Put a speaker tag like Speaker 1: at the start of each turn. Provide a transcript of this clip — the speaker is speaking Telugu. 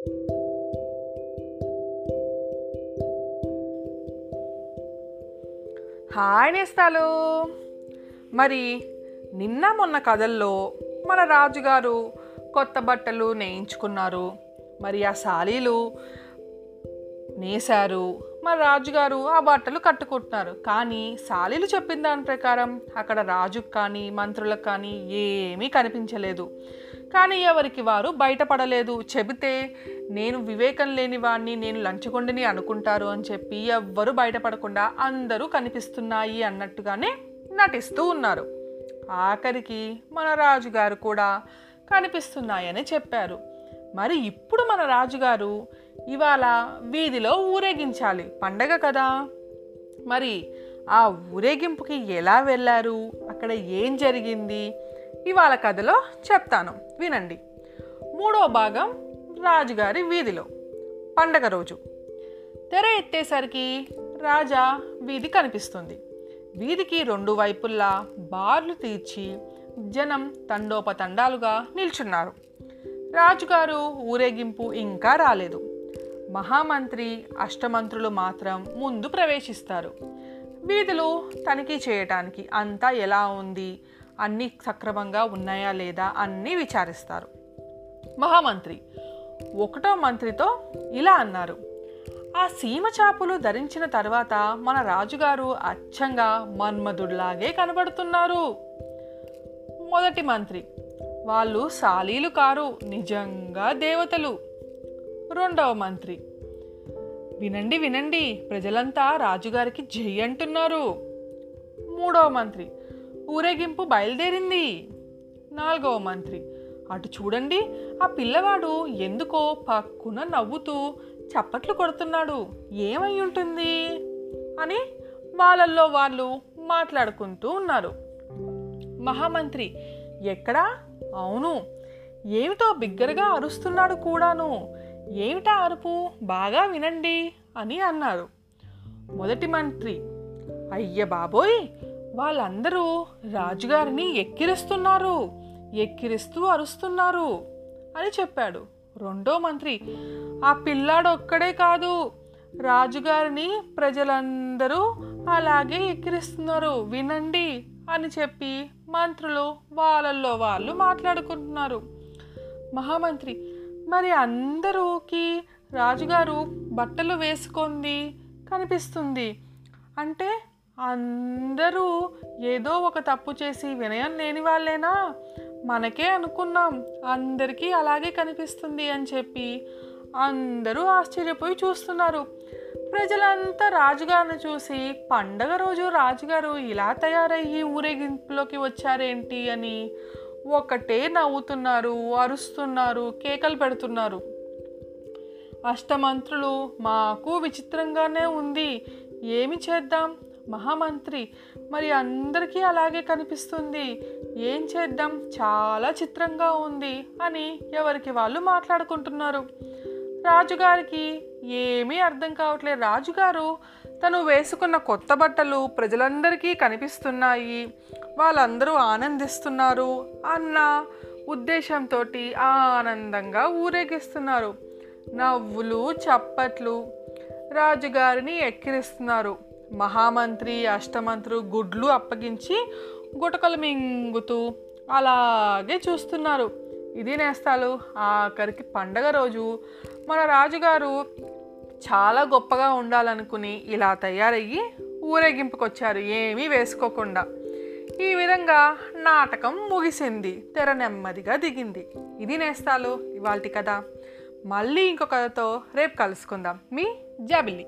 Speaker 1: హాయ్ నేస్తాలు. మరి నిన్న మొన్న కథల్లో మన రాజుగారు కొత్త బట్టలు నేయించుకున్నారు. మరి ఆ సాలీలు నేశారు. మరి రాజుగారు ఆ బట్టలు కట్టుకుంటున్నారు. కానీ సాలీలు చెప్పిన దాని ప్రకారం అక్కడ రాజుకు కానీ మంత్రులకు కానీ ఏమీ కనిపించలేదు. కానీ ఎవరికి వారు బయటపడలేదు. చెబితే నేను వివేకం లేని వాడిని నేను లంచగొండిని అనుకుంటారు అని చెప్పి ఎవ్వరు బయటపడకుండా అందరూ కనిపిస్తున్నాయి అన్నట్టుగానే నటిస్తూ ఉన్నారు. ఆఖరికి మన రాజుగారు కూడా కనిపిస్తున్నాయని చెప్పారు. మరి ఇప్పుడు మన రాజుగారు ఇవాళ వీధిలో ఊరేగించాలి. పండగ కదా. మరి ఆ ఊరేగింపుకి ఎలా వెళ్ళారు? అక్కడ ఏం జరిగింది? ఇవాళ కథలో చెప్తాను. వినండి. మూడో భాగం రాజుగారి వీధిలో. పండగ రోజు. తెర ఎత్తేసరికి రాజా వీధి కనిపిస్తుంది. వీధికి రెండు వైపుల్లా బార్లు తీర్చి జనం తండోపతండాలుగా నిల్చున్నారు. రాజుగారు ఊరేగింపు ఇంకా రాలేదు. మహామంత్రి అష్టమంత్రులు మాత్రం ముందు ప్రవేశిస్తారు. వీధులు తనిఖీ చేయటానికి అంతా ఎలా ఉంది? అన్నీ సక్రమంగా ఉన్నాయా లేదా అన్నీ విచారిస్తారు. మహామంత్రి ఒకటో మంత్రితో ఇలా అన్నారు. ఆ సీమ చాపులు ధరించిన తర్వాత మన రాజుగారు అచ్చంగా మన్మధుడిలాగే కనబడుతున్నారు. మొదటి మంత్రి వాళ్ళు సాలీలు కారు నిజంగా దేవతలు. రెండవ మంత్రి వినండి వినండి ప్రజలంతా రాజుగారికి జై అంటున్నారు. మూడవ మంత్రి ఊరేగింపు బయలుదేరింది. నాలుగవ మంత్రి అటు చూడండి ఆ పిల్లవాడు ఎందుకో పక్కున నవ్వుతూ చప్పట్లు కొడుతున్నాడు. ఏమై ఉంటుంది? అని వాళ్ళల్లో వాళ్ళు మాట్లాడుకుంటూ ఉన్నారు. మహామంత్రి ఎక్కడా? అవును. ఏమిటో బిగ్గరగా అరుస్తున్నాడు కూడాను. ఏమిటా అరుపు? బాగా వినండి అని అన్నారు. మొదటి మంత్రి అయ్య బాబోయ్! వాళ్ళందరూ రాజుగారిని ఎక్కిరిస్తున్నారు. ఎక్కిరిస్తూ అరుస్తున్నారు అని చెప్పాడు రెండో మంత్రి. ఆ పిల్లాడొక్కడే కాదు రాజుగారిని ప్రజలందరూ అలాగే ఎక్కిరిస్తున్నారు. వినండి అని చెప్పి మంత్రులు వాళ్ళల్లో వాళ్ళు మాట్లాడుకుంటున్నారు. మహామంత్రి మరి అందరూకి రాజుగారు బట్టలు వేసుకుంది కనిపిస్తుంది. అంటే అందరూ ఏదో ఒక తప్పు చేసి వినయం లేని వాళ్ళేనా? మనకే అనుకున్నాం అందరికీ అలాగే కనిపిస్తుంది అని చెప్పి అందరూ ఆశ్చర్యపోయి చూస్తున్నారు. ప్రజలంతా రాజుగారిని చూసి పండగ రోజు రాజుగారు ఇలా తయారయ్యి ఊరేగింపులోకి వచ్చారేంటి అని ఒకటే నవ్వుతున్నారు అరుస్తున్నారు కేకలు పెడుతున్నారు. అష్టమంత్రులు మాకు విచిత్రంగానే ఉంది. ఏమి చేద్దాం? మహామంత్రి. మరి అందరికీ అలాగే కనిపిస్తుంది. ఏం చేద్దాం? చాలా చిత్రంగా ఉంది అని ఎవరికి వాళ్ళు మాట్లాడుకుంటున్నారు. రాజుగారికి ఏమీ అర్థం కావట్లేదు. రాజుగారు తను వేసుకున్న కొత్త బట్టలు ప్రజలందరికీ కనిపిస్తున్నాయి. వాళ్ళందరూ ఆనందిస్తున్నారు అన్న ఉద్దేశంతో ఆనందంగా ఊరేగిస్తున్నారు. నవ్వులు చప్పట్లు రాజుగారిని ఎక్కిరిస్తున్నారు. మహామంత్రి అష్టమంత్రు గుడ్లు అప్పగించి గుటకలు మింగుతూ అలాగే చూస్తున్నారు. ఇది నేస్తాలు. ఆఖరికి పండగ రోజు. మన రాజుగారు చాలా గొప్పగా ఉండాలనుకుని ఇలా తయారయ్యి ఊరేగింపుకొచ్చారు. ఏమీ వేసుకోకుండా. ఈ విధంగా నాటకం ముగిసింది. తెర నెమ్మదిగా దిగింది. ఇది నేస్తాలు. ఇవాల్టి కథ. మళ్ళీ ఇంకో కథతో రేపు కలుసుకుందాం. మీ జాబిల్లి.